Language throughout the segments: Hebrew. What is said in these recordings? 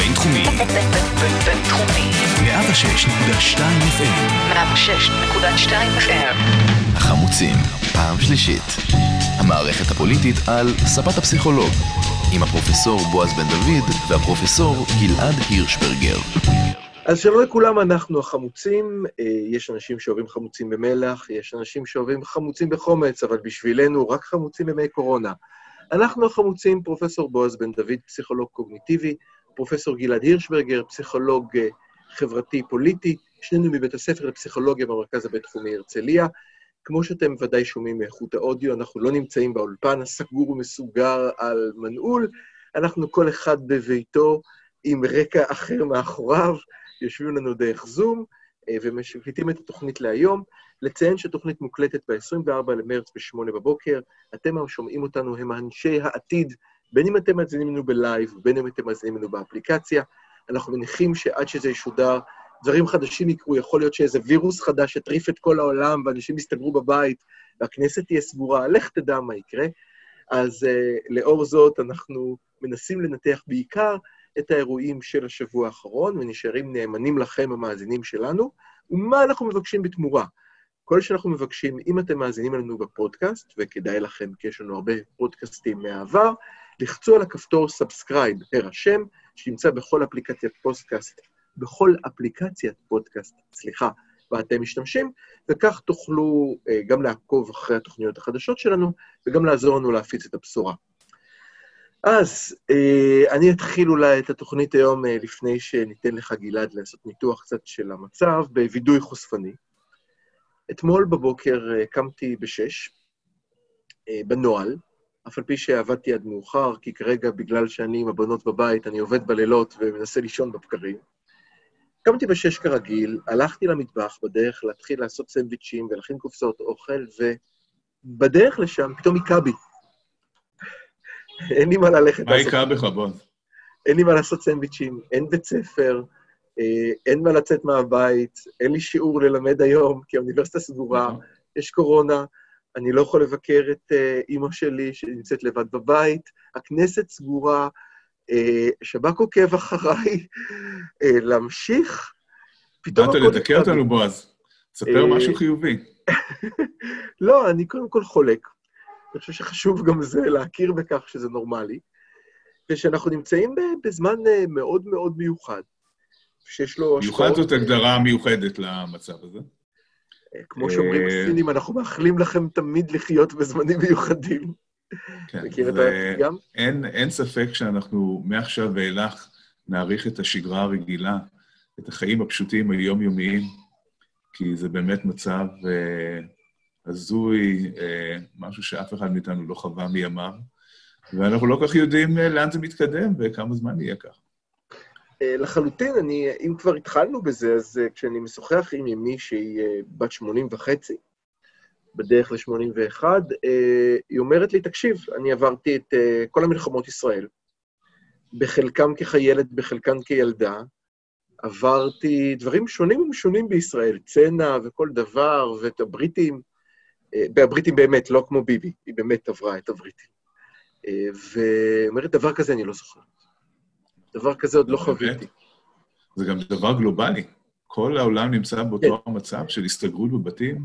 הבינתחומי. בינתחומי. 106.2 FM. 106.2 FM. החמוצים, פעם שלישית. המערכת הפוליטית על ספת הפסיכולוג. עם הפרופסור בועז בן דוד והפרופסור גלעד הירשברגר. אז שלום לכולם, אנחנו החמוצים. אה, יש אנשים שאוהבים חמוצים במלח, יש אנשים שאוהבים חמוצים בחומץ, אבל בשבילנו רק חמוצים בימי קורונה. אנחנו החמוצים, פרופסור בועז בן דוד, פסיכולוג קוגניטיבי, פרופסור גלעד הירשברגר, פסיכולוג אה, חברתי-פוליטי, שנינו מבית הספר לפסיכולוגיה במרכז הבית-תחומי הרצליה. כמו שאתם ודאי שומעים מאיכות האודיו, אנחנו לא נמצאים באולפן הסגור ומסוגר על מנעול, אנחנו כל אחד בביתו עם רקע אחר מאחוריו, יושבים לנו דרך זום אה, ומשקליטים את התוכנית להיום. לציין שהתוכנית מוקלטת ב-24 למרץ ב-8 בבוקר. אתם השומעים אותנו הם אנשי העתיד, בין אם אתם מאזינים לנו בלייב, בין אם אתם מאזינים לנו באפליקציה. אנחנו מניחים שעד שזה ישודר, דברים חדשים יקרו, יכול להיות שאיזה וירוס חדש יטריף את כל העולם ואנשים יסתגרו בבית והכנסת תהיה סגורה, לך תדע מה יקרה. אז uh, לאור זאת, אנחנו מנסים לנתח בעיקר את האירועים של השבוע האחרון, ונשארים נאמנים לכם, המאזינים שלנו, ומה אנחנו מבקשים בתמורה. כל שאנחנו מבקשים, אם אתם מאזינים לנו בפודקאסט, וכדאי לכם, כי יש לנו הרבה פודקאסטים מהעבר, לחצו על הכפתור subscribe, הרשם, שנמצא בכל אפליקציית פודקאסט, בכל אפליקציית פודקאסט, סליחה, ואתם משתמשים, וכך תוכלו אה, גם לעקוב אחרי התוכניות החדשות שלנו, וגם לעזור לנו להפיץ את הבשורה. אז אה, אני אתחיל אולי את התוכנית היום אה, לפני שניתן לך, גלעד, לעשות ניתוח קצת של המצב, בווידוי חושפני. אתמול בבוקר uh, קמתי בשש, uh, בנוהל, אף על פי שעבדתי עד מאוחר, כי כרגע, בגלל שאני עם הבנות בבית, אני עובד בלילות ומנסה לישון בבקרים. קמתי בשש כרגיל, הלכתי למטבח בדרך להתחיל לעשות סנדוויצ'ים ולהכין קופסאות אוכל, ובדרך לשם פתאום היכה בי. אין לי מה ללכת מה היכה בך, בועז? אין לי מה לעשות סנדוויצ'ים, אין בית ספר, אה, אין מה לצאת מהבית, אין לי שיעור ללמד היום, כי האוניברסיטה סגורה, נכון. יש קורונה, אני לא יכול לבקר את אה, אימא שלי שנמצאת לבד בבית, הכנסת סגורה, אה, שב"כ עוקב אחריי, אה, להמשיך. פתאום באת הכל היכה בי. אותנו, בועז. תספר אה, משהו חיובי. לא, אני קודם כל חולק. אני חושב שחשוב גם זה להכיר בכך שזה נורמלי, ושאנחנו נמצאים בזמן אה, מאוד מאוד מיוחד, שיש לו מיוחד זאת אה, הגדרה מיוחדת למצב הזה. אה, כמו שאומרים אה, הסינים, אנחנו מאחלים לכם תמיד לחיות בזמנים מיוחדים. כן, מכיר את ו- הפתגם? אין, אין ספק שאנחנו מעכשיו ואילך נעריך את השגרה הרגילה, את החיים הפשוטים היומיומיים, כי זה באמת מצב אה, הזוי, אה, משהו שאף אחד מאיתנו לא חווה מימיו, ואנחנו לא כך יודעים אה, לאן זה מתקדם וכמה זמן יהיה כך. אה, לחלוטין, אני, אם כבר התחלנו בזה, אז אה, כשאני משוחח עם אמי שהיא אה, בת 80 וחצי, בדרך ל-81, אה, היא אומרת לי, תקשיב, אני עברתי את כל המלחמות ישראל, בחלקם כחיילת, בחלקן כילדה, עברתי דברים שונים ומשונים בישראל, צנע וכל דבר, ואת הבריטים, והבריטים באמת, לא כמו ביבי, היא באמת עברה את הבריטים. ואומרת, דבר כזה אני לא זוכרת. דבר כזה עוד לא? חוויתי. זה גם דבר גלובלי. כל העולם נמצא באותו המצב של הסתגרות בבתים.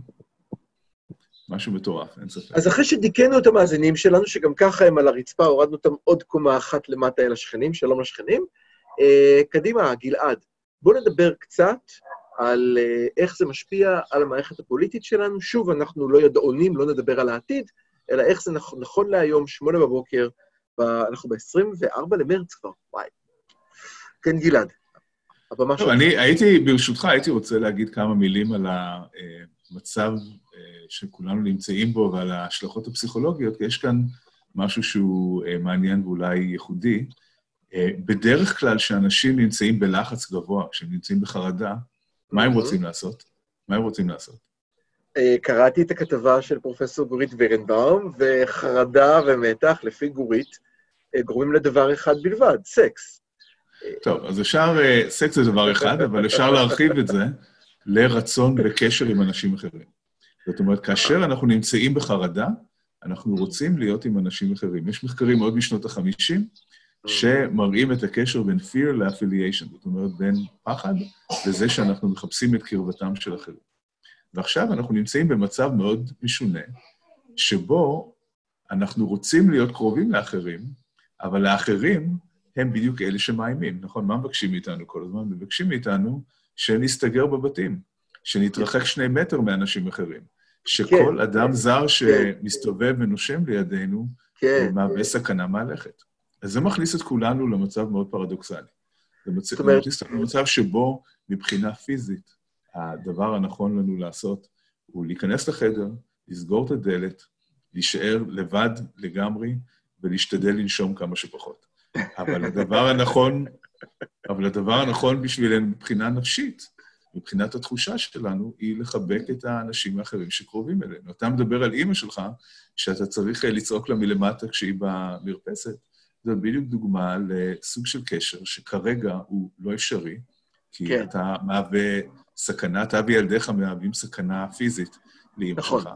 משהו מטורף, אין ספק. אז אחרי שדיכאנו את המאזינים שלנו, שגם ככה הם על הרצפה, הורדנו אותם עוד קומה אחת למטה אל השכנים, שלום לשכנים. אה, קדימה, גלעד, בואו נדבר קצת על אה, איך זה משפיע על המערכת הפוליטית שלנו. שוב, אנחנו לא ידעונים, לא נדבר על העתיד, אלא איך זה נכון, נכון להיום, שמונה בבוקר, ב, אנחנו ב-24 למרץ כבר, וואי. כן, גלעד, הבמה טוב, אני הייתי, ברשותך, הייתי רוצה להגיד כמה מילים על המצב אה, שכולנו נמצאים בו ועל ההשלכות הפסיכולוגיות, כי יש כאן משהו שהוא אה, מעניין ואולי ייחודי. אה, בדרך כלל, כשאנשים נמצאים בלחץ גבוה, כשהם נמצאים בחרדה, מה הם Mhm. רוצים לעשות? מה הם רוצים לעשות? קראתי את הכתבה של פרופסור גורית בירנבאום, וחרדה ומתח, לפי גורית, גורמים לדבר אחד בלבד, סקס. טוב, אז אפשר, אה, סקס זה דבר אחד, אבל אפשר להרחיב את זה לרצון וקשר עם אנשים אחרים. זאת אומרת, כאשר אנחנו נמצאים בחרדה, אנחנו רוצים להיות עם אנשים אחרים. יש מחקרים עוד משנות ה-50, שמראים את הקשר בין fear ל-affiliation, זאת אומרת, בין פחד לזה שאנחנו מחפשים את קרבתם של אחרים. ועכשיו אנחנו נמצאים במצב מאוד משונה, שבו אנחנו רוצים להיות קרובים לאחרים, אבל האחרים הם בדיוק אלה שמאיימים, נכון? מה מבקשים מאיתנו כל הזמן? מבקשים מאיתנו שנסתגר בבתים, שנתרחק שני מטר מאנשים אחרים, שכל כן, אדם כן, זר שמסתובב ונושם לידינו, כן. מהווה סכנה מהלכת. אז זה מכניס את כולנו למצב מאוד פרדוקסלי. זה מצ... אומרת- מכניס אותנו למצב שבו מבחינה פיזית, הדבר הנכון לנו לעשות הוא להיכנס לחדר, לסגור את הדלת, להישאר לבד לגמרי ולהשתדל לנשום כמה שפחות. אבל הדבר הנכון, אבל הדבר הנכון בשבילנו מבחינה נפשית, מבחינת התחושה שלנו, היא לחבק את האנשים האחרים שקרובים אלינו. אתה מדבר על אימא שלך, שאתה צריך אה, לצעוק לה מלמטה כשהיא במרפסת. זו בדיוק דוגמה לסוג של קשר שכרגע הוא לא אפשרי, כי כן. אתה מהווה סכנה, אתה וילדיך מהווים סכנה פיזית לאימא נכון. שלך.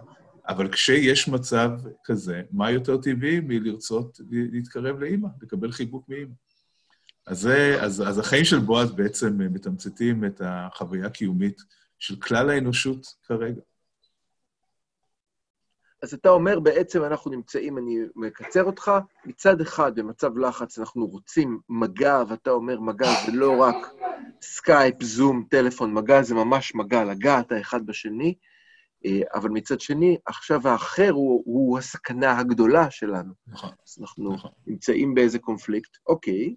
אבל כשיש מצב כזה, מה יותר טבעי מלרצות להתקרב לאימא, לקבל חיבוק מאימא? אז, זה, אז, אז החיים של בועז בעצם מתמצתים את החוויה הקיומית של כלל האנושות כרגע. אז אתה אומר, בעצם אנחנו נמצאים, אני מקצר אותך, מצד אחד, במצב לחץ אנחנו רוצים מגע, ואתה אומר, מגע זה לא רק סקייפ, זום, טלפון, מגע זה ממש מגע, לגעת האחד בשני, אבל מצד שני, עכשיו האחר הוא, הוא הסכנה הגדולה שלנו. נכון, אז אנחנו נכון. נמצאים באיזה קונפליקט. אוקיי,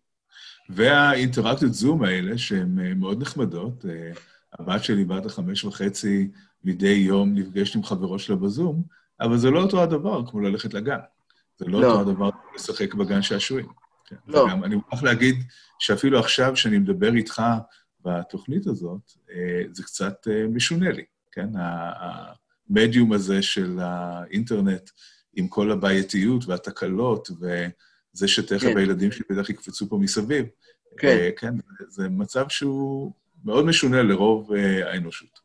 והאינטראקציות זום האלה, שהן אה, מאוד נחמדות, אה, הבת שלי בת החמש וחצי מדי יום נפגשת עם חברות שלה בזום, אבל זה לא אותו הדבר כמו ללכת לגן. זה לא, לא. אותו הדבר כמו לשחק בגן שעשועים. כן. לא. וגם אני מוכרח להגיד שאפילו עכשיו, שאני מדבר איתך בתוכנית הזאת, אה, זה קצת אה, משונה לי, כן? המדיום הזה של האינטרנט, עם כל הבעייתיות והתקלות, וזה שתכף כן. הילדים שלי בטח יקפצו פה מסביב. כן. אה, כן, זה מצב שהוא מאוד משונה לרוב אה, האנושות.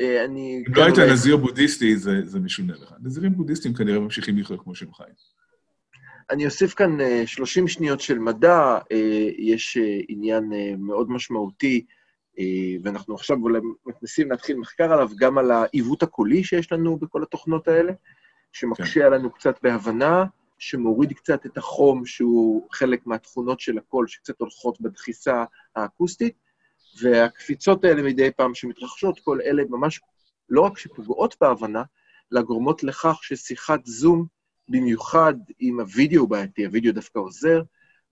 אה, אני... אם כן, לא היית אולי- נזיר בודהיסטי, זה, זה משונה לך. נזירים בודהיסטים כנראה ממשיכים לחיות כמו שהם חיים. אני אוסיף כאן אה, 30 שניות של מדע, יש עניין מאוד משמעותי, ואנחנו עכשיו אולי מנסים להתחיל מחקר עליו, גם על העיוות הקולי שיש לנו בכל התוכנות האלה, שמקשה כן. עלינו קצת בהבנה, שמוריד קצת את החום, שהוא חלק מהתכונות של הקול, שקצת הולכות בדחיסה האקוסטית, והקפיצות האלה מדי פעם שמתרחשות, כל אלה ממש לא רק שפוגעות בהבנה, אלא גורמות לכך ששיחת זום, במיוחד עם הוידאו בעייתי, הוידאו דווקא עוזר,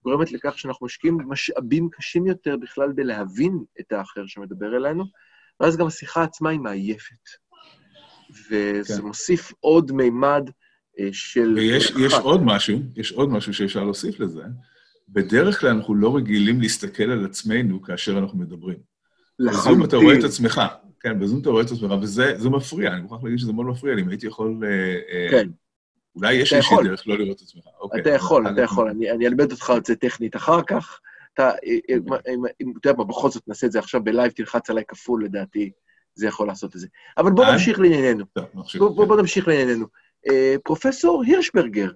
גורמת לכך שאנחנו משקיעים משאבים קשים יותר בכלל בלהבין את האחר שמדבר אלינו, ואז גם השיחה עצמה היא מעייפת. וזה כן. מוסיף עוד מימד אה, של... ויש יש. עוד משהו, יש עוד משהו שאפשר להוסיף לזה. בדרך כלל אנחנו לא רגילים להסתכל על עצמנו כאשר אנחנו מדברים. בזום אתה רואה את עצמך, כן, בזום אתה רואה את עצמך, וזה זה מפריע, אני מוכרח להגיד שזה מאוד מפריע לי, אם הייתי יכול... אה, אה, כן. אולי יש איזושהי. דרך לא לראות את עצמך. אוקיי. אתה יכול, אתה יכול, אני אלמד אותך את זה טכנית אחר כך. אתה, אוקיי. אם- אתה יודע מה, בכל זאת נעשה את זה עכשיו בלייב, תלחץ עליי כפול, לדעתי, זה יכול לעשות את זה. אבל בוא אה? נמשיך לענייננו. בוא, נמשיך לענייננו. אה, פרופסור הירשברגר,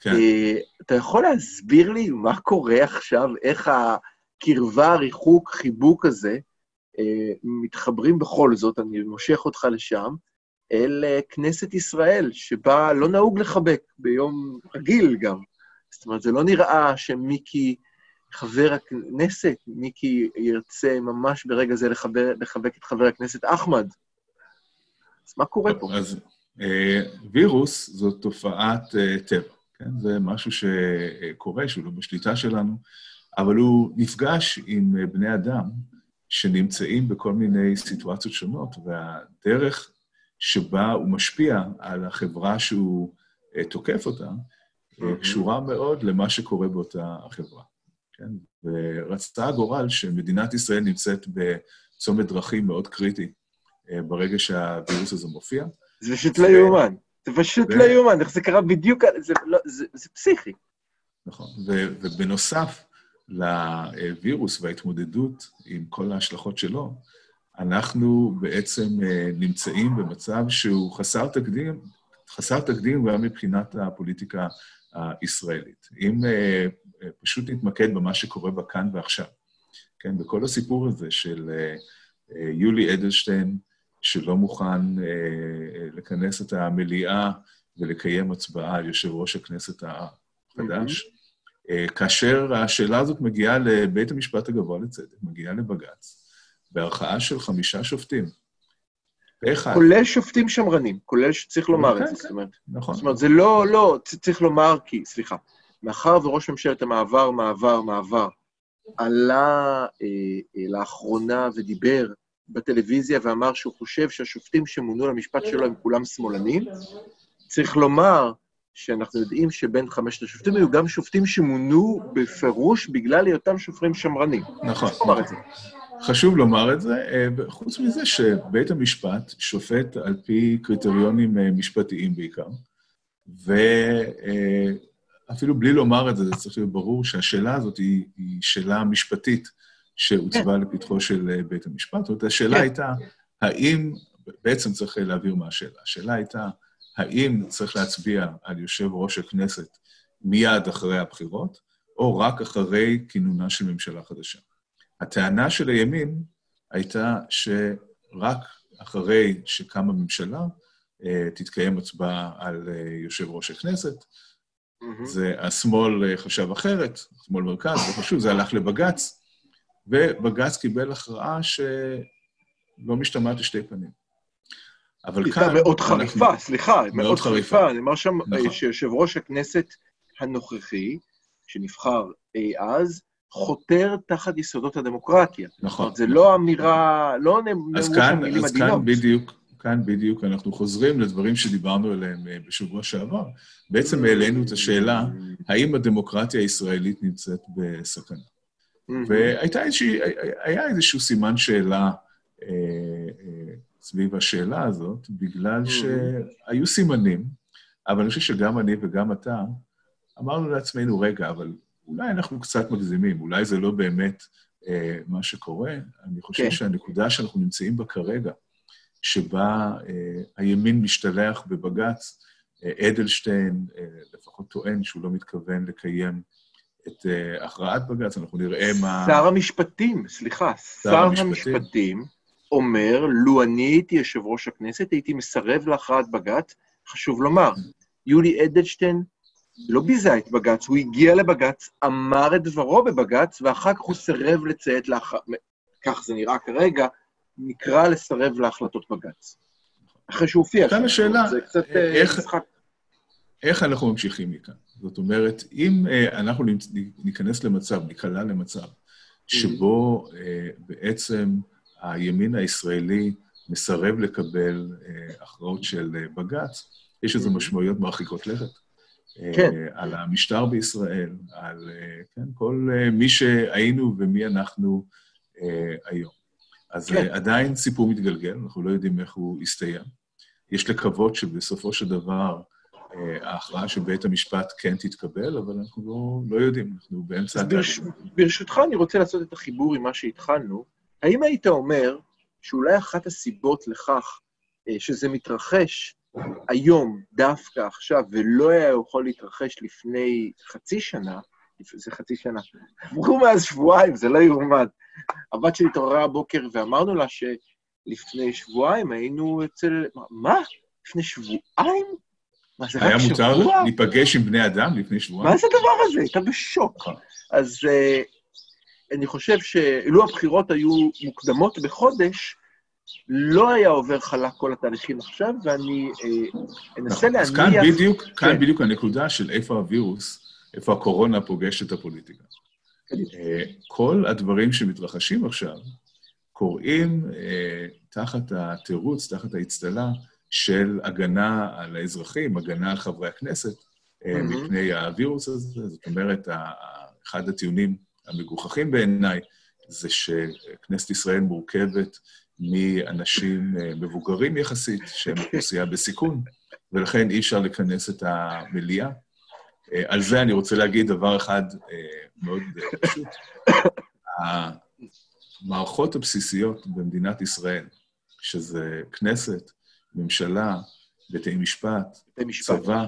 כן. אה, אתה יכול להסביר לי מה קורה עכשיו, איך הקרבה, הריחוק, חיבוק הזה, מתחברים בכל זאת, אני מושך אותך לשם, אל אה, כנסת ישראל, שבה לא נהוג לחבק, ביום רגיל גם. זאת אומרת, זה לא נראה שמיקי, חבר הכנסת, מיקי ירצה ממש ברגע זה לחבר, לחבק את חבר הכנסת אחמד. אז מה קורה פה? אז אה, וירוס זו תופעת אה, טבע, כן? זה משהו שקורה, שהוא לא בשליטה שלנו, אבל הוא נפגש עם אה, בני אדם שנמצאים בכל מיני סיטואציות שונות, והדרך שבה הוא משפיע על החברה שהוא אה, תוקף אותה, אה. קשורה מאוד למה שקורה באותה החברה. כן? ורצתה הגורל שמדינת ישראל נמצאת בצומת דרכים מאוד קריטי אה, ברגע שהווירוס הזה מופיע. זה פשוט לא יאומן. זה פשוט לא יאומן, איך זה קרה בדיוק, זה לא- זה זה פסיכי. נכון. ו- ובנוסף לווירוס וההתמודדות עם כל ההשלכות שלו, אנחנו בעצם אה, נמצאים במצב שהוא חסר תקדים, חסר תקדים גם מבחינת הפוליטיקה הישראלית. אם אה, אה, פשוט נתמקד במה שקורה בכאן ועכשיו. כן, בכל הסיפור הזה של יולי אדלשטיין, שלא מוכן לכנס את המליאה ולקיים הצבעה על יושב ראש הכנסת החדש, mm-hmm. כאשר השאלה הזאת מגיעה לבית המשפט הגבוה לצדק, מגיעה לבג"ץ, בערכאה של חמישה שופטים. אחד. כולל שופטים שמרנים, כולל שצריך לומר כן, את זה, כן. זאת אומרת. נכון. זאת אומרת, זה לא, לא, צריך לומר כי, סליחה, מאחר וראש ממשלת המעבר, מעבר, מעבר, עלה אה, אה, לאחרונה ודיבר בטלוויזיה ואמר שהוא חושב שהשופטים שמונו למשפט שלו הם כולם שמאלנים, צריך לומר שאנחנו יודעים שבין חמשת השופטים היו גם שופטים שמונו בפירוש בגלל היותם שופרים שמרנים. נכון. חשוב לומר את זה, אה, חוץ מזה שבית המשפט שופט על פי קריטריונים אה, משפטיים בעיקר, ואפילו בלי לומר את זה, זה צריך להיות ברור שהשאלה הזאת היא, היא שאלה משפטית שהוצבה כן. לפתחו של אה, בית המשפט. זאת אומרת, השאלה כן. הייתה, האם, בעצם צריך להעביר מה השאלה. השאלה הייתה, האם צריך להצביע על יושב ראש הכנסת מיד אחרי הבחירות, או רק אחרי כינונה של ממשלה חדשה. הטענה של הימין הייתה שרק אחרי שקמה ממשלה, אה, תתקיים הצבעה על אה, יושב ראש הכנסת. Mm-hmm. זה, השמאל אה, חשב אחרת, שמאל מרכז, זה חשוב, זה הלך לבג"ץ, ובג"ץ קיבל הכרעה שלא משתמעת לשתי פנים. אבל כאן... מאוד חריפה, אנחנו... סליחה, מאוד, מאוד חריפה. חריפה. אני אומר שם נכון. שיושב ראש הכנסת הנוכחי, שנבחר אי אז, חותר תחת יסודות הדמוקרטיה. נכון. זה לא אמירה, לא נאמרו שם מילים עדינות. אז כאן בדיוק, כאן בדיוק אנחנו חוזרים לדברים שדיברנו עליהם אה, בשבוע שעבר. בעצם העלינו את השאלה, האם הדמוקרטיה הישראלית נמצאת בסכנה? והיה איזשהו סימן שאלה אה, אה, סביב השאלה הזאת, בגלל שהיו סימנים, אבל אני חושב שגם אני וגם אתה אמרנו לעצמנו, רגע, אבל אולי אנחנו קצת מגזימים, אולי זה לא באמת אה, מה שקורה. אני חושב כן. שהנקודה שאנחנו נמצאים בה כרגע, שבה אה, הימין משתלח בבג"ץ, אה, אדלשטיין אה, לפחות טוען שהוא לא מתכוון לקיים את אה, הכרעת בג"ץ, אנחנו נראה מה... שר המשפטים, סליחה, שר, שר המשפטים. המשפטים אומר, לו אני הייתי יושב ראש הכנסת, הייתי מסרב להכרעת בג"ץ, חשוב לומר, יולי אדלשטיין לא ביזה את בג"ץ, הוא הגיע לבג"ץ, אמר את דברו בבג"ץ, ואחר כך הוא סירב לציית לאח... כך זה נראה כרגע, נקרא לסרב להחלטות בג"ץ. אחרי שהוא הופיע כאן השאלה, זה קצת אה, איך, משחק. איך אנחנו ממשיכים מכאן? זאת אומרת, אם uh, אנחנו ניכנס למצב, ניקלע למצב, שבו uh, בעצם הימין הישראלי מסרב לקבל uh, הכרעות של uh, בג"ץ, יש לזה משמעויות מרחיקות לכת. כן. אה, על המשטר בישראל, על אה, כן, כל אה, מי שהיינו ומי אנחנו היום. אז כן. עדיין סיפור מתגלגל, אנחנו לא יודעים איך הוא יסתיים. יש לקוות שבסופו של דבר ההכרעה של בית המשפט כן תתקבל, אבל אנחנו לא, לא יודעים, אנחנו באמצע... ברש, ברשותך, אני רוצה לעשות את החיבור עם מה שהתחלנו. האם היית אומר שאולי אחת הסיבות לכך שזה מתרחש היום, דווקא עכשיו, ולא היה יכול להתרחש לפני חצי שנה, זה חצי שנה, עברו מאז שבועיים, זה לא יאומן. הבת שלי התעוררה הבוקר ואמרנו לה שלפני שבועיים היינו אצל... מה? לפני שבועיים? מה, זה רק שבוע? היה מותר להיפגש עם בני אדם לפני שבועיים? מה זה הדבר הזה? הייתה בשוק. נכון. אז uh, אני חושב שאילו הבחירות היו מוקדמות בחודש, לא היה עובר חלק כל התהליכים עכשיו, ואני אה, אנסה להניח... אז כאן בדיוק, כן. כאן בדיוק הנקודה של איפה הווירוס, איפה הקורונה פוגש את הפוליטיקה. אה, כל הדברים שמתרחשים עכשיו קורים אה, תחת התירוץ, תחת האצטלה של הגנה על האזרחים, הגנה על חברי הכנסת אה, מפני הווירוס הזה. זאת אומרת, אחד הטיעונים המגוחכים בעיניי זה שכנסת ישראל מורכבת מאנשים אה, מבוגרים יחסית, שהם אוכלוסייה בסיכון, ולכן אי אפשר לכנס את המליאה. אה, על זה אני רוצה להגיד דבר אחד אה, מאוד פשוט. המערכות הבסיסיות במדינת ישראל, שזה כנסת, ממשלה, בתי משפט, בתי משפט. צבא,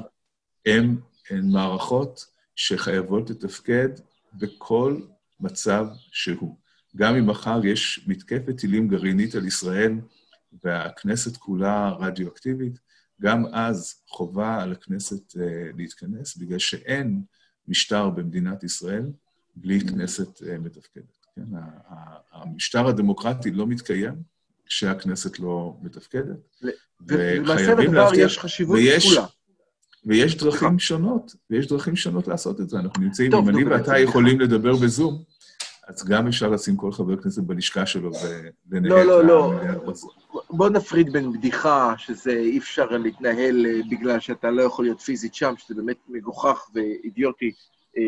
הן מערכות שחייבות לתפקד בכל מצב שהוא. גם אם מחר יש מתקפת טילים גרעינית על ישראל והכנסת כולה רדיואקטיבית, גם אז חובה על הכנסת אה, להתכנס, בגלל שאין משטר במדינת ישראל בלי כנסת אה, מתפקדת. כן? המשטר הדמוקרטי לא מתקיים כשהכנסת לא מתפקדת. ולמעשה לדבר יש חשיבות כפולה. ויש דרכים שונות, ויש דרכים שונות לעשות את זה. אנחנו נמצאים, אם אני ואתה יכולים לדבר בזום, אז גם אפשר לשים כל חבר כנסת בלשכה שלו ולנהל לא, לא, לא. בוא נפריד בין בדיחה, שזה אי אפשר להתנהל אה, בגלל שאתה לא יכול להיות פיזית שם, שזה באמת מגוחך ואידיוטי. אה,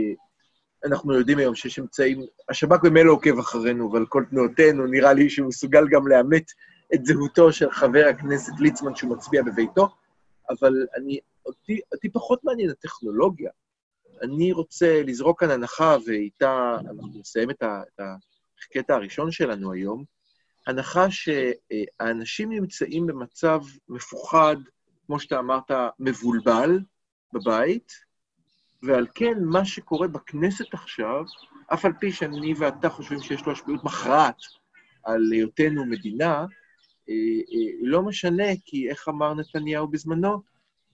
אנחנו יודעים היום שיש אמצעים, השב"כ במילא עוקב אחרינו ועל כל תנועותינו, נראה לי שהוא מסוגל גם לאמת את זהותו של חבר הכנסת ליצמן שהוא מצביע בביתו, אבל אני, אותי, אותי פחות מעניין הטכנולוגיה. אני רוצה לזרוק כאן הנחה, ואיתה אנחנו נסיים את, הקטע הראשון שלנו היום, הנחה שהאנשים נמצאים במצב מפוחד, כמו שאתה אמרת, מבולבל בבית, ועל כן מה שקורה בכנסת עכשיו, אף על פי שאני ואתה חושבים שיש לו השפעות מכרעת על היותנו מדינה, אה, אה, לא משנה, כי איך אמר נתניהו בזמנו?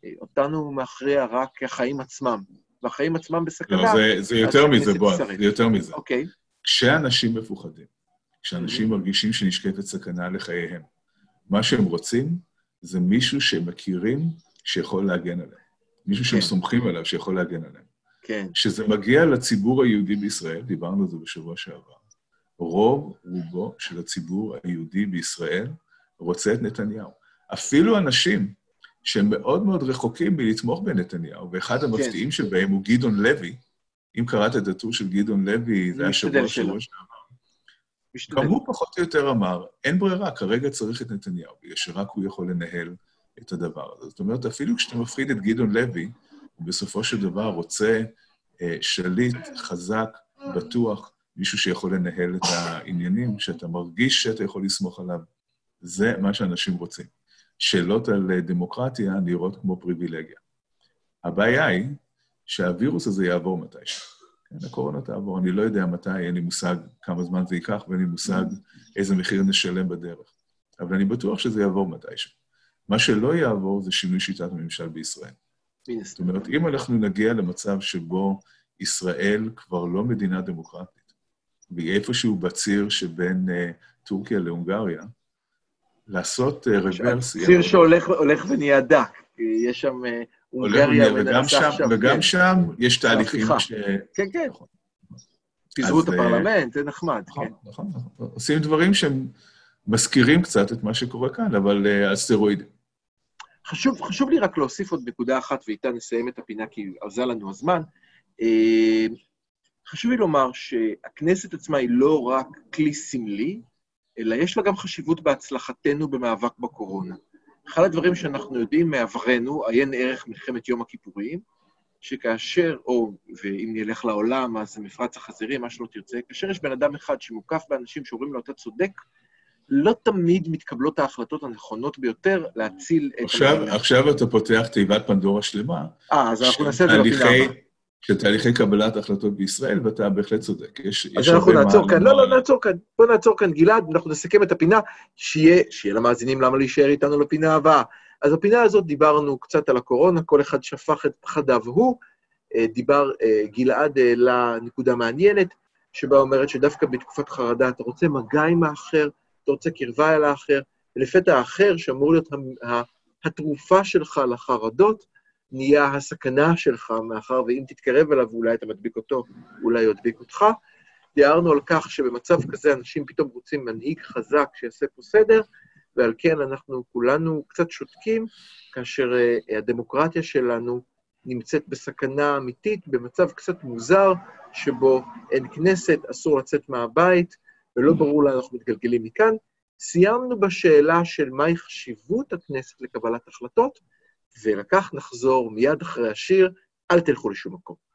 אה, אותנו מכריע רק החיים עצמם. והחיים עצמם בסכנה. לא, זה, זה יותר מזה, בועז, זה יותר מזה. אוקיי. כשאנשים מפוחדים, כשאנשים mm-hmm. מרגישים שנשקפת סכנה לחייהם, מה שהם רוצים זה מישהו שהם מכירים שיכול להגן עליהם. מישהו שהם כן. סומכים עליו שיכול להגן עליהם. כן. כשזה מגיע לציבור היהודי בישראל, דיברנו על זה בשבוע שעבר, רוב רובו של הציבור היהודי בישראל רוצה את נתניהו. אפילו אנשים שהם מאוד מאוד רחוקים מלתמוך בנתניהו, ואחד המפתיעים כן. שבהם הוא גדעון לוי. אם קראת את הטור של גדעון לוי, זה היה שבוע שבוע שעבר. גם הוא פחות או יותר אמר, אין ברירה, כרגע צריך את נתניהו, בגלל שרק הוא יכול לנהל את הדבר הזה. זאת אומרת, אפילו כשאתה מפחיד את גדעון לוי, הוא בסופו של דבר רוצה אה, שליט חזק, בטוח, מישהו שיכול לנהל את העניינים, שאתה מרגיש שאתה יכול לסמוך עליו. זה מה שאנשים רוצים. שאלות על אה, דמוקרטיה נראות כמו פריבילגיה. הבעיה היא שהווירוס הזה יעבור מתישהו. כן, הקורונה תעבור, אני לא יודע מתי, אין לי מושג כמה זמן זה ייקח ואין לי מושג איזה מחיר נשלם בדרך. אבל אני בטוח שזה יעבור מתישהו. מה שלא יעבור זה שינוי שיטת הממשל בישראל. זאת אומרת, אם אנחנו נגיע למצב שבו ישראל כבר לא מדינה דמוקרטית, והיא איפשהו בציר שבין uh, טורקיה להונגריה, לעשות רוורסיה. אה, ציר שהולך ונהיה דק, יש שם אה, הונגריה מנסה עכשיו... וגם כן. שם יש תהליכים ש... כן, כן. נכון. פיזרו את אה, הפרלמנט, זה נחמד, נכון, כן. נכון, נכון. עושים דברים שהם מזכירים קצת את מה שקורה כאן, אבל על סטרואידים. חשוב, חשוב לי רק להוסיף עוד נקודה אחת, ואיתה נסיים את הפינה, כי עזה לנו הזמן. חשוב לי לומר שהכנסת עצמה היא לא רק כלי סמלי, אלא יש לה גם חשיבות בהצלחתנו במאבק בקורונה. אחד הדברים שאנחנו יודעים מעברנו, עיין ערך מלחמת יום הכיפורים, שכאשר, או, ואם נלך לעולם, אז מפרץ החזירים, מה שלא תרצה, כאשר יש בן אדם אחד שמוקף באנשים שאומרים לו, אתה צודק, לא תמיד מתקבלות ההחלטות הנכונות ביותר להציל את... עכשיו, עכשיו אתה פותח תיבת פנדורה שלמה. אה, אז אנחנו נעשה את זה בפינה הבאה. של תהליכי קבלת החלטות בישראל, ואתה בהחלט צודק. יש, אז יש אנחנו נעצור כאן, לא, לא, נעצור כאן. בוא נעצור כאן, גלעד, אנחנו נסכם את הפינה, שיהיה, שיהיה למאזינים למה להישאר איתנו לפינה הבאה. אז בפינה הזאת דיברנו קצת על הקורונה, כל אחד שפך את פחדיו הוא. אה, דיבר, אה, גלעד העלה נקודה מעניינת, שבה אומרת שדווקא בתקופת חרדה אתה רוצה מגע עם האחר, אתה רוצה קרבה אל האחר, ולפתע האחר, שאמור להיות התרופה שלך לחרדות, נהיה הסכנה שלך, מאחר ואם תתקרב אליו ואולי אתה מדביק אותו, אולי ידביק אותך. תיארנו על כך שבמצב כזה אנשים פתאום רוצים מנהיג חזק שיעשה פה סדר, ועל כן אנחנו כולנו קצת שותקים, כאשר uh, הדמוקרטיה שלנו נמצאת בסכנה אמיתית, במצב קצת מוזר, שבו אין כנסת, אסור לצאת מהבית, ולא ברור לאן אנחנו מתגלגלים מכאן. סיימנו בשאלה של מהי חשיבות הכנסת לקבלת החלטות, ולקח נחזור מיד אחרי השיר, אל תלכו לשום מקום.